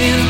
In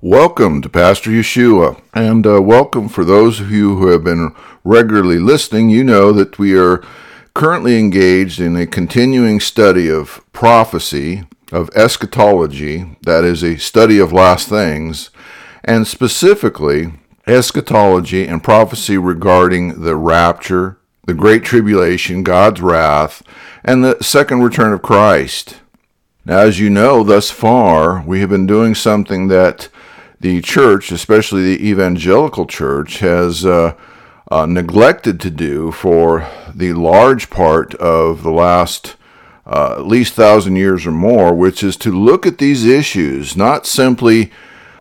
Welcome to Pastor Yeshua, and uh, welcome for those of you who have been regularly listening. You know that we are currently engaged in a continuing study of prophecy, of eschatology, that is, a study of last things, and specifically eschatology and prophecy regarding the rapture, the Great Tribulation, God's wrath, and the second return of Christ. Now, as you know, thus far, we have been doing something that the church, especially the evangelical church, has uh, uh, neglected to do for the large part of the last uh, at least thousand years or more, which is to look at these issues, not simply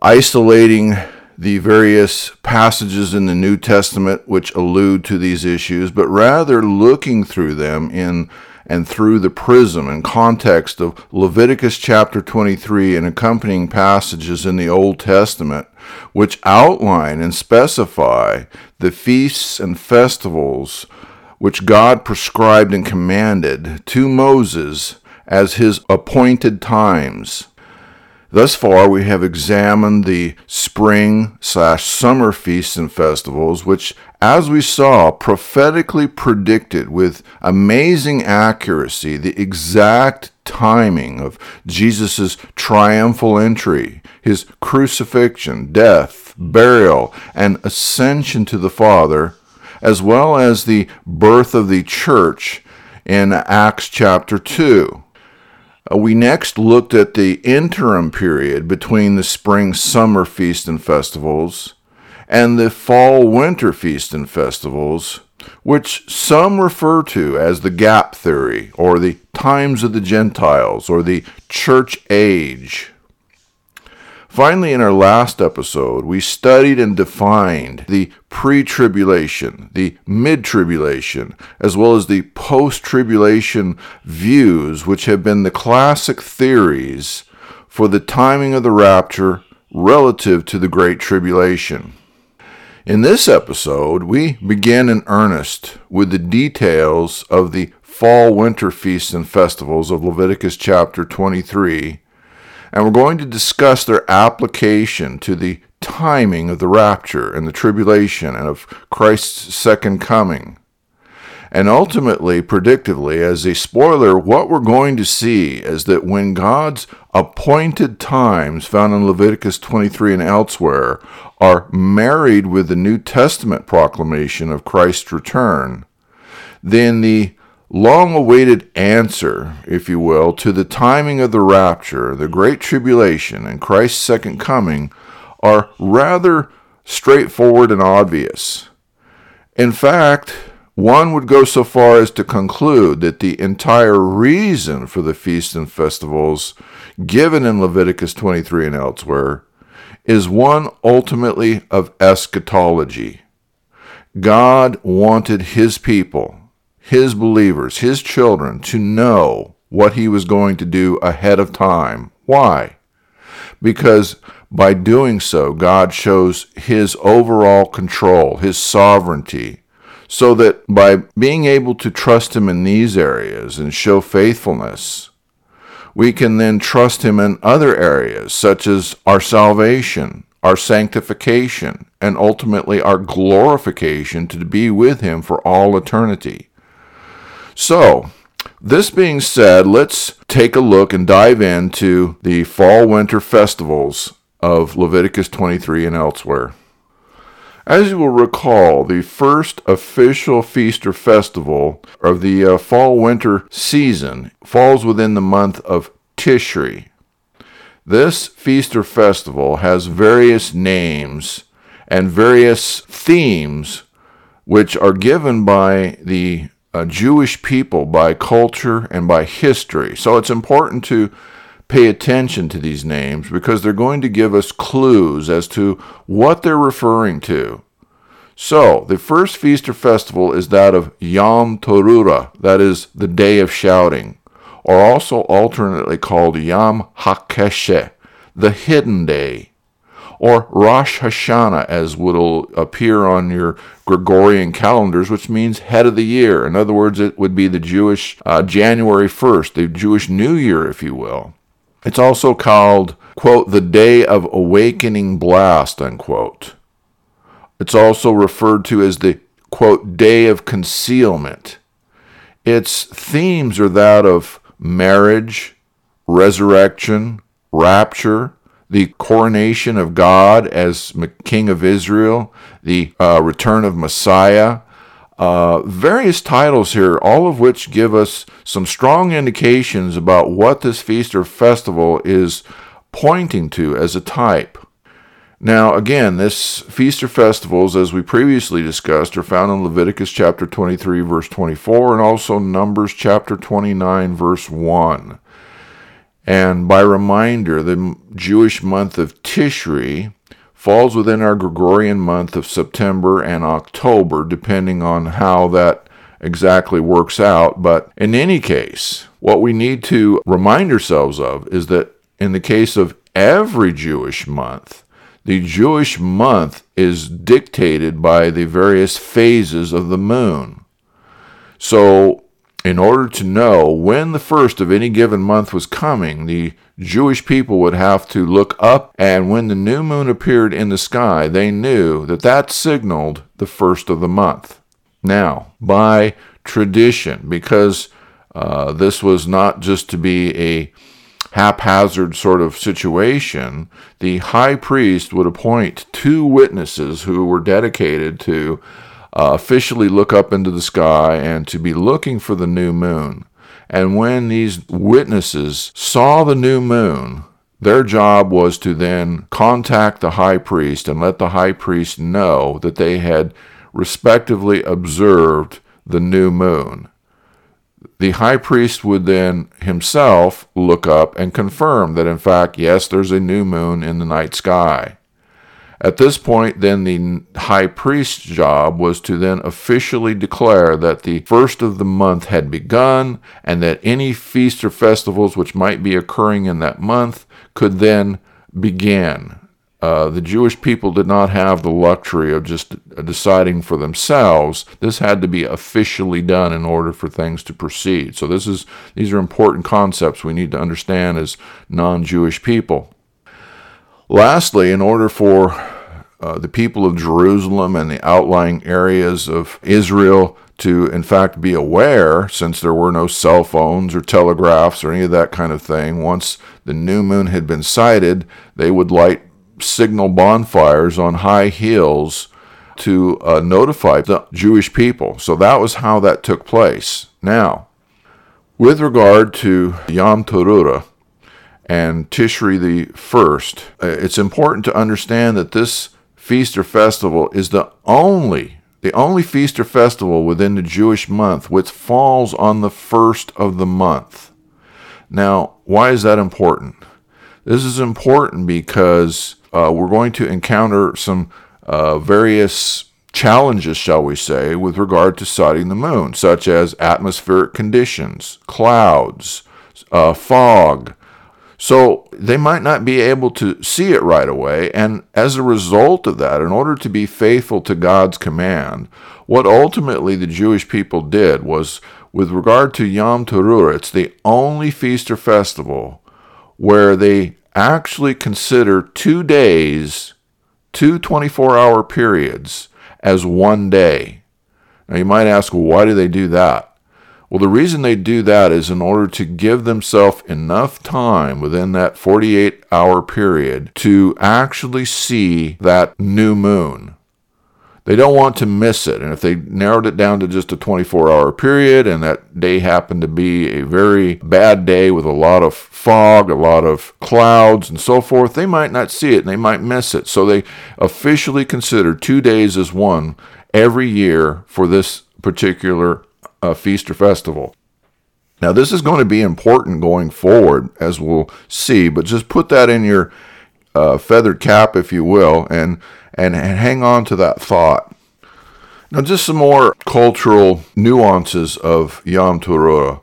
isolating the various passages in the New Testament which allude to these issues, but rather looking through them in and through the prism and context of Leviticus chapter 23 and accompanying passages in the Old Testament, which outline and specify the feasts and festivals which God prescribed and commanded to Moses as his appointed times. Thus far, we have examined the spring slash summer feasts and festivals, which, as we saw, prophetically predicted with amazing accuracy the exact timing of Jesus' triumphal entry, his crucifixion, death, burial, and ascension to the Father, as well as the birth of the church in Acts chapter 2. Uh, we next looked at the interim period between the spring summer feast and festivals and the fall winter feast and festivals, which some refer to as the gap theory or the times of the Gentiles or the church age. Finally, in our last episode, we studied and defined the pre tribulation, the mid tribulation, as well as the post tribulation views, which have been the classic theories for the timing of the rapture, relative to the Great Tribulation. In this episode, we begin in earnest with the details of the fall winter feasts and festivals of Leviticus chapter 23, and we're going to discuss their application to the timing of the rapture and the tribulation and of Christ's second coming. And ultimately, predictively, as a spoiler, what we're going to see is that when God's appointed times found in Leviticus 23 and elsewhere are married with the New Testament proclamation of Christ's return, then the long awaited answer, if you will, to the timing of the rapture, the great tribulation, and Christ's second coming are rather straightforward and obvious. In fact, one would go so far as to conclude that the entire reason for the feasts and festivals given in Leviticus 23 and elsewhere is one ultimately of eschatology. God wanted his people, his believers, his children to know what he was going to do ahead of time. Why? Because by doing so, God shows his overall control, his sovereignty, so that by being able to trust Him in these areas and show faithfulness, we can then trust Him in other areas, such as our salvation, our sanctification, and ultimately our glorification to be with Him for all eternity. So, this being said, let's take a look and dive into the fall winter festivals of Leviticus 23 and elsewhere. As you will recall, the first official feast or festival of the uh, fall winter season falls within the month of Tishri. This feast or festival has various names and various themes which are given by the uh, Jewish people by culture and by history. So it's important to pay attention to these names because they're going to give us clues as to what they're referring to. So, the first feast or festival is that of Yom Teruah, that is the day of shouting, or also alternately called Yom HaKeseh, the hidden day, or Rosh Hashanah, as will appear on your Gregorian calendars, which means head of the year. In other words, it would be the Jewish uh, January 1st, the Jewish New Year, if you will. It's also called, quote, the day of awakening blast, unquote. It's also referred to as the, quote, day of concealment. Its themes are that of marriage, resurrection, rapture, the coronation of God as King of Israel, the uh, return of Messiah, uh, various titles here, all of which give us some strong indications about what this feast or festival is pointing to as a type. Now, again, this feast or festivals, as we previously discussed, are found in Leviticus chapter 23, verse 24, and also Numbers chapter 29, verse 1. And by reminder, the Jewish month of Tishri falls within our Gregorian month of September and October, depending on how that exactly works out. But in any case, what we need to remind ourselves of is that in the case of every Jewish month, the Jewish month is dictated by the various phases of the moon. So, in order to know when the first of any given month was coming, the Jewish people would have to look up, and when the new moon appeared in the sky, they knew that that signaled the first of the month. Now, by tradition, because uh, this was not just to be a haphazard sort of situation, the high priest would appoint two witnesses who were dedicated to uh, officially look up into the sky and to be looking for the new moon. And when these witnesses saw the new moon, their job was to then contact the high priest and let the high priest know that they had respectively observed the new moon. The high priest would then himself look up and confirm that, in fact, yes, there's a new moon in the night sky. At this point, then the high priest's job was to then officially declare that the first of the month had begun and that any feasts or festivals which might be occurring in that month could then begin. uh, the Jewish people did not have the luxury of just deciding for themselves. This had to be officially done in order for things to proceed. So this is these are important concepts we need to understand as non-Jewish people. Lastly, in order for uh, the people of Jerusalem and the outlying areas of Israel to, in fact, be aware, since there were no cell phones or telegraphs or any of that kind of thing, once the new moon had been sighted, they would light signal bonfires on high hills to uh, notify the Jewish people. So that was how that took place. Now, with regard to Yom Teruah and Tishri the first, uh, it's important to understand that this feast or festival is the only the only feast or festival within the Jewish month which falls on the first of the month. Now, why is that important? This is important because uh, we're going to encounter some uh, various challenges, shall we say, with regard to sighting the moon, such as atmospheric conditions, clouds, uh, fog. So they might not be able to see it right away. And as a result of that, in order to be faithful to God's command, what ultimately the Jewish people did was, with regard to Yom Teruah, it's the only feast or festival where they actually consider two days, two 24 hour periods, as one day. Now you might ask, well, why do they do that? Well, the reason they do that is in order to give themselves enough time within that 48 hour period to actually see that new moon. They don't want to miss it. And if they narrowed it down to just a 24 hour period and that day happened to be a very bad day with a lot of fog, a lot of clouds, and so forth, they might not see it and they might miss it. So they officially consider two days as one every year for this particular uh, feast or festival. Now, this is going to be important going forward, as we'll see, but just put that in your uh, feathered cap, if you will, and and, and hang on to that thought. Now, just some more cultural nuances of Yom Teruah.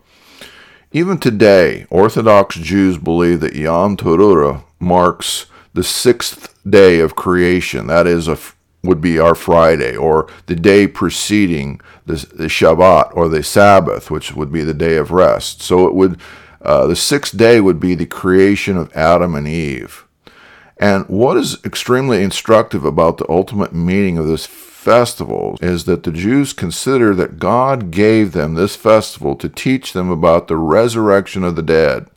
Even today, Orthodox Jews believe that Yom Teruah marks the sixth day of creation. That is, a, would be our Friday, or the day preceding the, the Shabbat, or the Sabbath, which would be the day of rest. So it would, uh, the sixth day would be the creation of Adam and Eve. And what is extremely instructive about the ultimate meaning of this festival is that the Jews consider that God gave them this festival to teach them about the resurrection of the dead,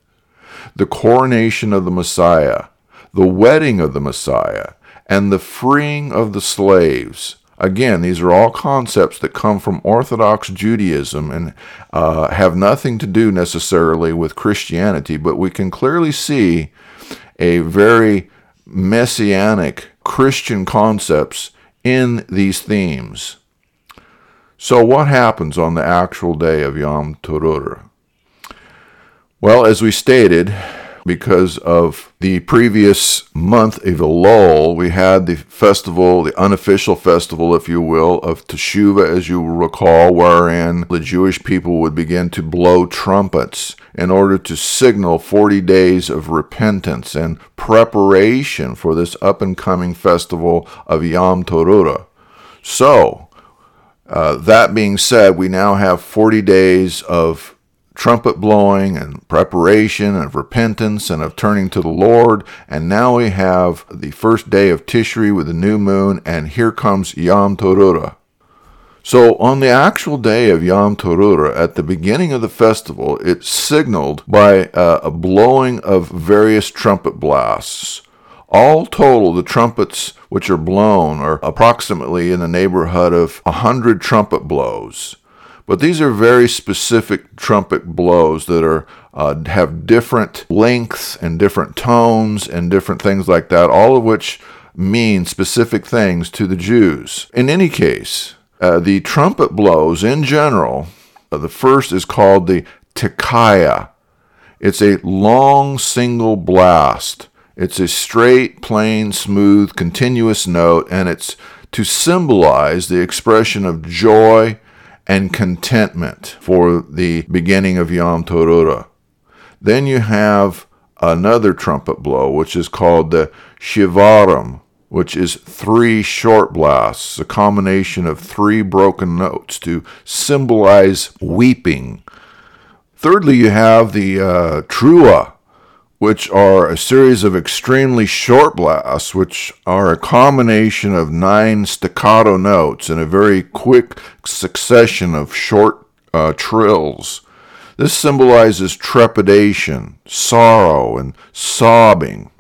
the coronation of the Messiah, the wedding of the Messiah, and the freeing of the slaves. Again, these are all concepts that come from Orthodox Judaism and uh, have nothing to do necessarily with Christianity, but we can clearly see a very messianic Christian concepts in these themes. So, what happens on the actual day of Yom Teruah? Well, as we stated, because of the previous month of Elul, we had the festival, the unofficial festival, if you will, of Teshuvah, as you will recall, wherein the Jewish people would begin to blow trumpets in order to signal 40 days of repentance and preparation for this up and coming festival of Yom Teruah. So, uh, that being said, we now have 40 days of trumpet blowing and preparation and of repentance and of turning to the Lord. And now we have the first day of Tishri with the new moon, and here comes Yom Teruah. So on the actual day of Yom Teruah, at the beginning of the festival, it's signaled by uh, a blowing of various trumpet blasts. All total, the trumpets which are blown are approximately in the neighborhood of a hundred trumpet blows. But these are very specific trumpet blows that are uh, have different lengths and different tones and different things like that, all of which mean specific things to the Jews. In any case, uh, the trumpet blows in general, uh, the first is called the Tekiah. It's a long single blast. It's a straight, plain, smooth, continuous note, and it's to symbolize the expression of joy and contentment for the beginning of Yom Teruah. Then you have another trumpet blow, which is called the Shivarim, which is three short blasts, a combination of three broken notes to symbolize weeping. Thirdly, you have the uh, Trua, which are a series of extremely short blasts, which are a combination of nine staccato notes in a very quick succession of short uh, trills. This symbolizes trepidation, sorrow, and sobbing.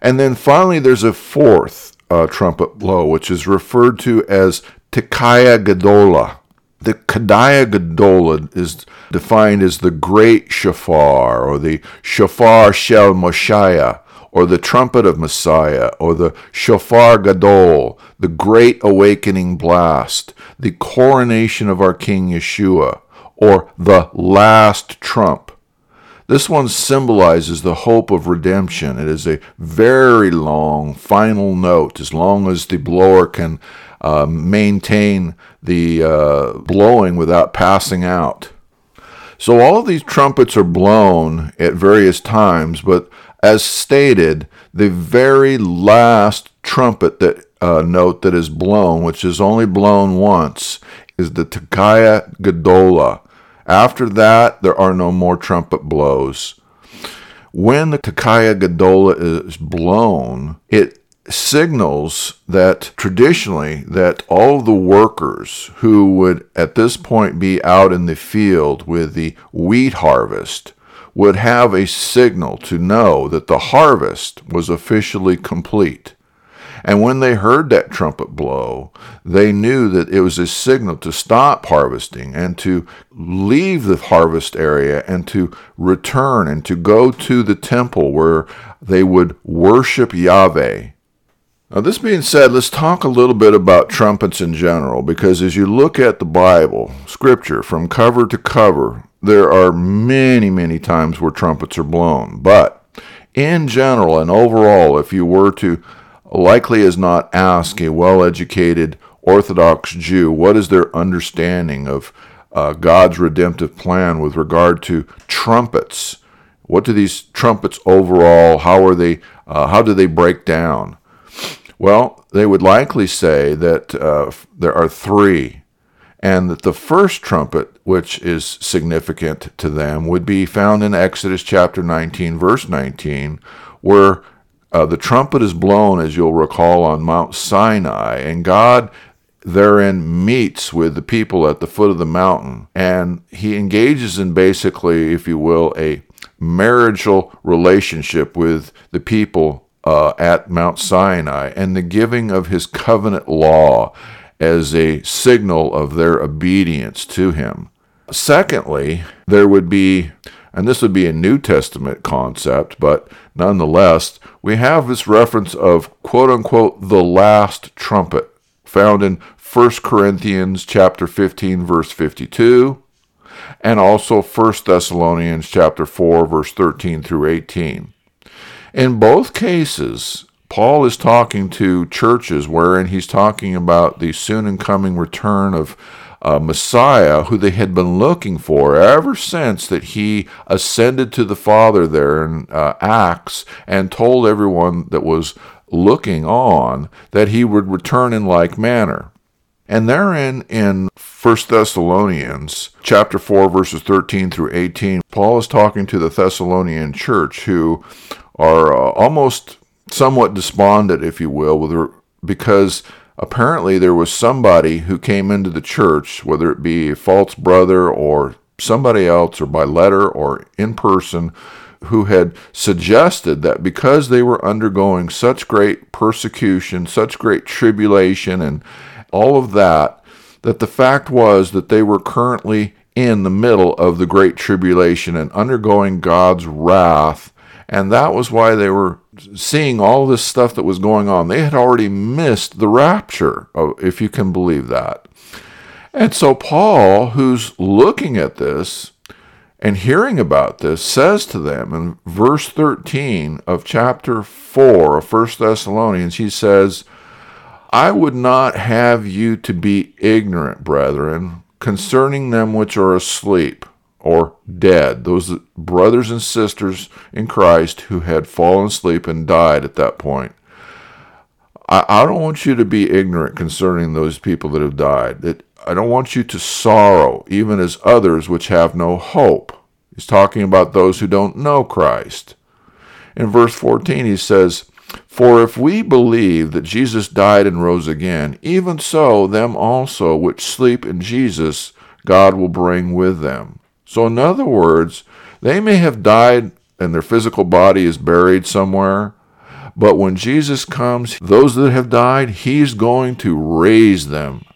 And then finally, there's a fourth uh, trumpet blow, which is referred to as Tekiah Gedolah. The Tekiah Gedolah is defined as the great shofar, or the shofar shel Moshiach, or the trumpet of Messiah, or the shofar gadol, the great awakening blast, the coronation of our King Yeshua, or the last trump. This one symbolizes the hope of redemption. It is a very long final note, as long as the blower can uh, maintain the uh, blowing without passing out. So all of these trumpets are blown at various times, but as stated, the very last trumpet that uh, note that is blown, which is only blown once, is the Tekiah Gedolah. After that, there are no more trumpet blows. When the Tekiah Gedolah is blown, it signals that traditionally that all the workers who would at this point be out in the field with the wheat harvest would have a signal to know that the harvest was officially complete. And when they heard that trumpet blow, they knew that it was a signal to stop harvesting and to leave the harvest area and to return and to go to the temple where they would worship Yahweh now, this being said, let's talk a little bit about trumpets in general, because as you look at the Bible, Scripture, from cover to cover, there are many, many times where trumpets are blown. But in general and overall, if you were to likely as not ask a well educated Orthodox Jew what is their understanding of uh, God's redemptive plan with regard to trumpets, what do these trumpets overall, how are they, uh, how do they break down? Well, they would likely say that uh, there are three, and that the first trumpet, which is significant to them, would be found in Exodus chapter 19, verse 19, where uh, the trumpet is blown, as you'll recall, on Mount Sinai, and God therein meets with the people at the foot of the mountain, and he engages in basically, if you will, a marital relationship with the people uh, at Mount Sinai and the giving of his covenant law as a signal of their obedience to him. Secondly, there would be, and this would be a New Testament concept, but nonetheless, we have this reference of quote unquote the last trumpet found in 1 Corinthians chapter 15 verse 52 and also 1 Thessalonians chapter 4 verse 13 through 18. In both cases, Paul is talking to churches wherein he's talking about the soon and coming return of uh, Messiah, who they had been looking for ever since that he ascended to the Father there in uh, Acts and told everyone that was looking on that he would return in like manner. And therein in 1 Thessalonians chapter 4 verses 13 through 18, Paul is talking to the Thessalonian church who are uh, almost somewhat despondent, if you will, with because apparently there was somebody who came into the church, whether it be a false brother or somebody else, or by letter or in person, who had suggested that because they were undergoing such great persecution, such great tribulation, and all of that, that the fact was that they were currently in the middle of the great tribulation and undergoing God's wrath and that was why they were seeing all this stuff that was going on. They had already missed the rapture, if you can believe that. And so Paul, who's looking at this and hearing about this, says to them in verse 13 of chapter 4 of 1 Thessalonians, he says, I would not have you to be ignorant, brethren, concerning them which are asleep or dead, those brothers and sisters in Christ who had fallen asleep and died at that point. I, I don't want you to be ignorant concerning those people that have died. That I don't want you to sorrow, even as others which have no hope. He's talking about those who don't know Christ. In verse 14, he says, For if we believe that Jesus died and rose again, even so them also which sleep in Jesus God will bring with them. So, in other words, they may have died and their physical body is buried somewhere, but when Jesus comes, those that have died, he's going to raise them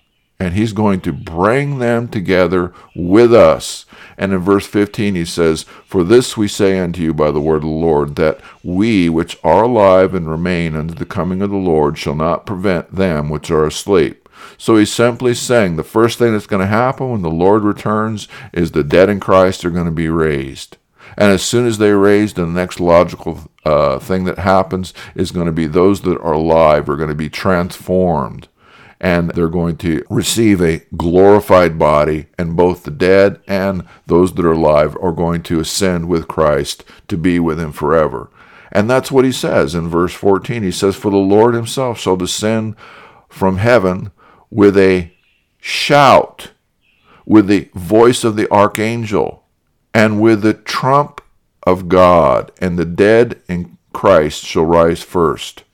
and he's going to bring them together with us. And in verse 15 he says, For this we say unto you by the word of the Lord, that we which are alive and remain unto the coming of the Lord shall not prevent them which are asleep. So he's simply saying the first thing that's going to happen when the Lord returns is the dead in Christ are going to be raised. And as soon as they're raised, the next logical uh, thing that happens is going to be those that are alive are going to be transformed. And they're going to receive a glorified body, and both the dead and those that are alive are going to ascend with Christ to be with Him forever. And that's what he says in verse 14. He says, For the Lord himself shall descend from heaven with a shout, with the voice of the archangel, and with the trump of God, and the dead in Christ shall rise first.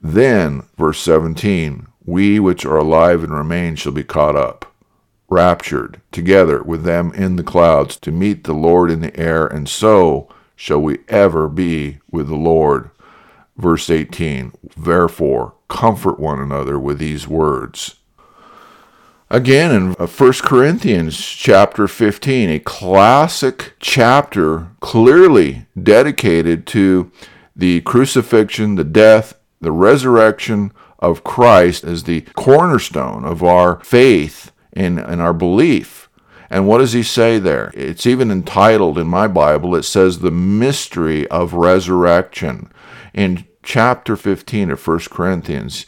Then, verse 17, we which are alive and remain shall be caught up, raptured together with them in the clouds to meet the Lord in the air, and so shall we ever be with the Lord. Verse 18, therefore, comfort one another with these words. Again, in uh, 1 Corinthians chapter 15, a classic chapter clearly dedicated to the crucifixion, the death, the resurrection of Christ as the cornerstone of our faith and, and our belief. And what does he say there? It's even entitled in my Bible, it says the mystery of resurrection. In chapter 15 of 1 Corinthians,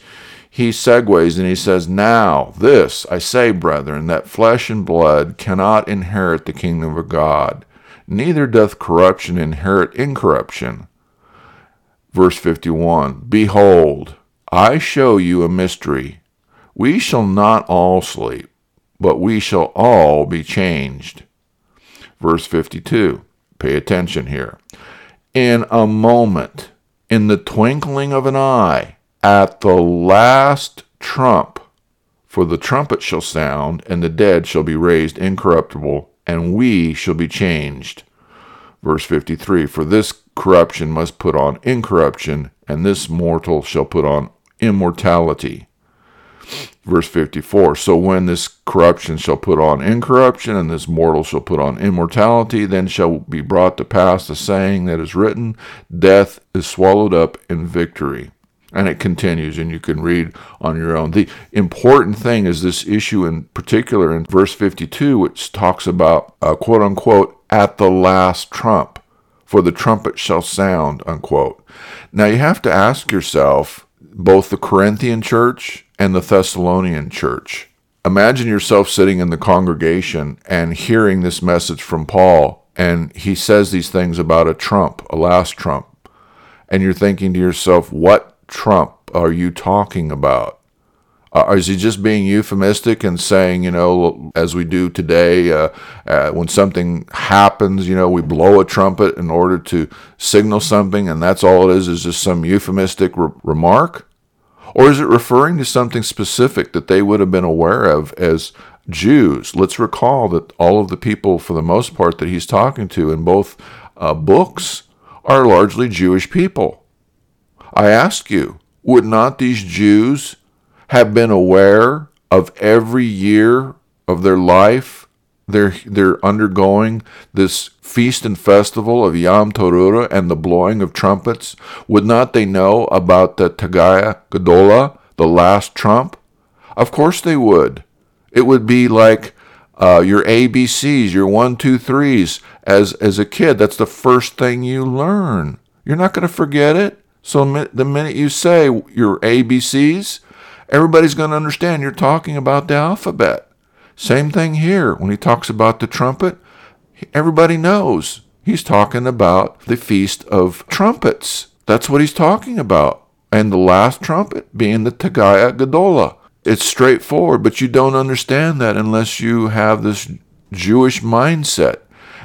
he segues and he says, Now, this I say, brethren, that flesh and blood cannot inherit the kingdom of God, neither doth corruption inherit incorruption. Verse 51 Behold, I show you a mystery. We shall not all sleep, but we shall all be changed. Verse 52. Pay attention here. In a moment, in the twinkling of an eye, at the last trump, for the trumpet shall sound, and the dead shall be raised incorruptible, and we shall be changed. Verse 53 For this corruption must put on incorruption, and this mortal shall put on immortality. Verse 54 So when this corruption shall put on incorruption, and this mortal shall put on immortality, then shall be brought to pass the saying that is written Death is swallowed up in victory. And it continues, and you can read on your own. The important thing is this issue in particular in verse 52, which talks about, uh, quote unquote, at the last trump, for the trumpet shall sound, unquote. Now you have to ask yourself, both the Corinthian church and the Thessalonian church, imagine yourself sitting in the congregation and hearing this message from Paul, and he says these things about a trump, a last trump. And you're thinking to yourself, what Trump are you talking about? Uh, is he just being euphemistic and saying, you know, as we do today, uh, uh, when something happens, you know, we blow a trumpet in order to signal something, and that's all it is, is just some euphemistic re- remark? Or is it referring to something specific that they would have been aware of as Jews? Let's recall that all of the people, for the most part, that he's talking to in both uh, books are largely Jewish people. I ask you, would not these Jews have been aware of every year of their life they're, they're undergoing this feast and festival of Yom Teruah and the blowing of trumpets? Would not they know about the Tekiah Gedolah, the last trump? Of course they would. It would be like uh, your ABCs, your one, two, threes. As as a kid, that's the first thing you learn. You're not going to forget it. So the minute you say your ABCs, everybody's going to understand you're talking about the alphabet. Same thing here. When he talks about the trumpet, everybody knows he's talking about the Feast of Trumpets. That's what he's talking about. And the last trumpet being the Tekiah Gedolah. It's straightforward, but you don't understand that unless you have this Jewish mindset.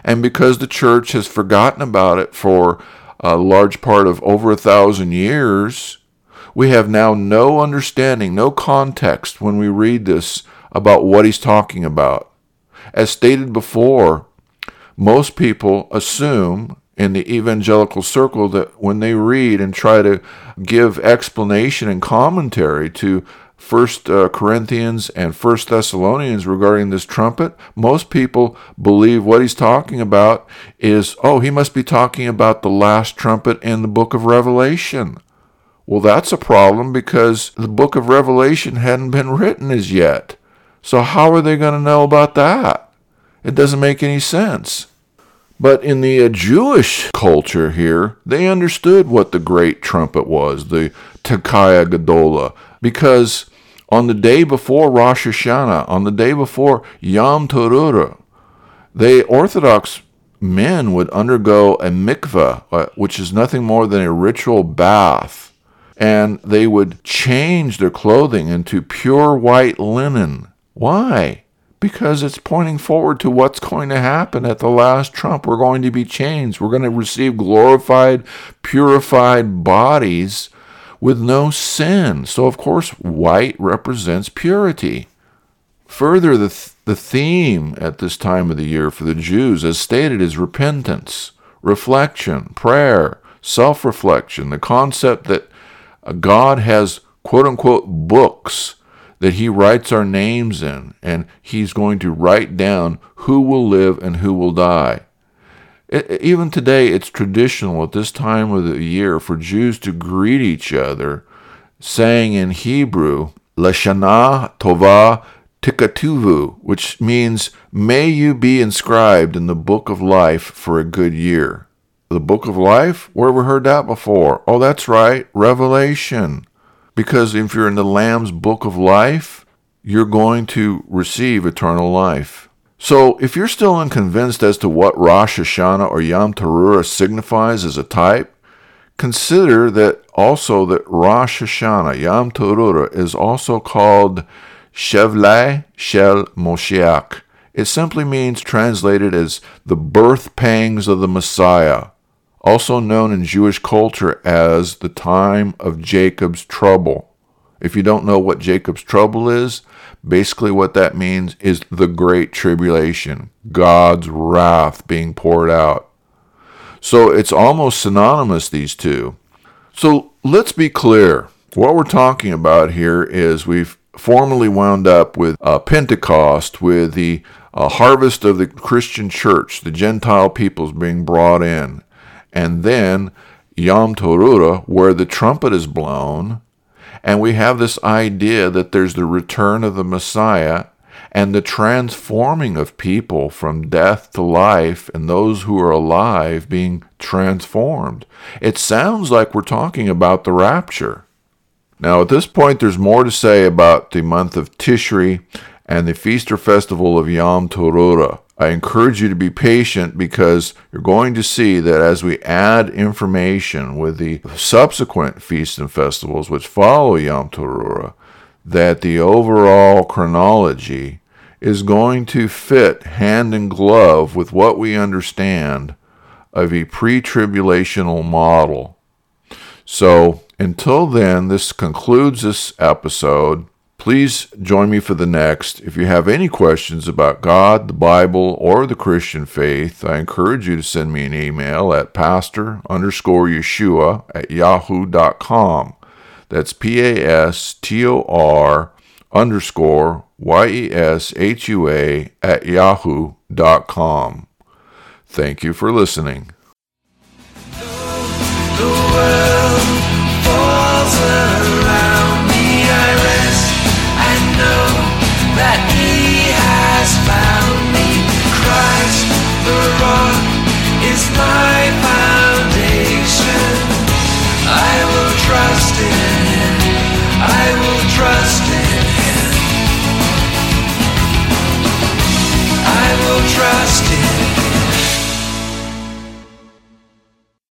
And because the church has forgotten about it for a large part of over a thousand years, we have now no understanding, no context when we read this about what he's talking about. As stated before, most people assume in the evangelical circle that when they read and try to give explanation and commentary to First uh, Corinthians and First Thessalonians regarding this trumpet, most people believe what he's talking about is, oh, he must be talking about the last trumpet in the book of Revelation. Well, that's a problem because the book of Revelation hadn't been written as yet. So how are they going to know about that? It doesn't make any sense. But in the Jewish culture here, they understood what the great trumpet was, the Tekiah Gedolah, because on the day before Rosh Hashanah, on the day before Yom Teruah, the Orthodox men would undergo a mikveh, uh, which is nothing more than a ritual bath, and they would change their clothing into pure white linen. Why? Because it's pointing forward to what's going to happen at the last trump. We're going to be changed. We're going to receive glorified, purified bodies with no sin. So, of course, white represents purity. Further, the, th- the theme at this time of the year for the Jews, as stated, is repentance, reflection, prayer, self reflection, the concept that God has quote unquote books that He writes our names in, and He's going to write down who will live and who will die. It, even today, it's traditional at this time of the year for Jews to greet each other, saying in Hebrew, Lashana Tova Tikatuvu, which means, May you be inscribed in the book of life for a good year. The book of life? Where have we heard that before? Oh, that's right, Revelation. Because if you're in the Lamb's book of life, you're going to receive eternal life. So, if you're still unconvinced as to what Rosh Hashanah or Yom Teruah signifies as a type, consider that also that Rosh Hashanah, Yom Teruah, is also called Chevlei Shel Moshiach. It simply means translated as the birth pangs of the Messiah, also known in Jewish culture as the time of Jacob's trouble. If you don't know what Jacob's trouble is, basically what that means is the great tribulation, God's wrath being poured out. So it's almost synonymous, these two. So let's be clear. What we're talking about here is we've formally wound up with uh, Pentecost, with the uh, harvest of the Christian church, the Gentile peoples being brought in, and then Yom Teruah, where the trumpet is blown, and we have this idea that there's the return of the Messiah and the transforming of people from death to life and those who are alive being transformed. It sounds like we're talking about the rapture. Now, at this point, there's more to say about the month of Tishri and the Feast or Festival of Yom Teruah. I encourage you to be patient because you're going to see that as we add information with the subsequent feasts and festivals which follow Yom that the overall chronology is going to fit hand in glove with what we understand of a pre tribulational model. So, until then, this concludes this episode. Please join me for the next. If you have any questions about God, the Bible, or the Christian faith, I encourage you to send me an email at pastor underscore Yeshua at yahoo.com. That's P A S T O R underscore Y E S H U A at yahoo.com. Thank you for listening. The found me. Christ the rock is my foundation. I will trust in him. I will trust in him. I will trust in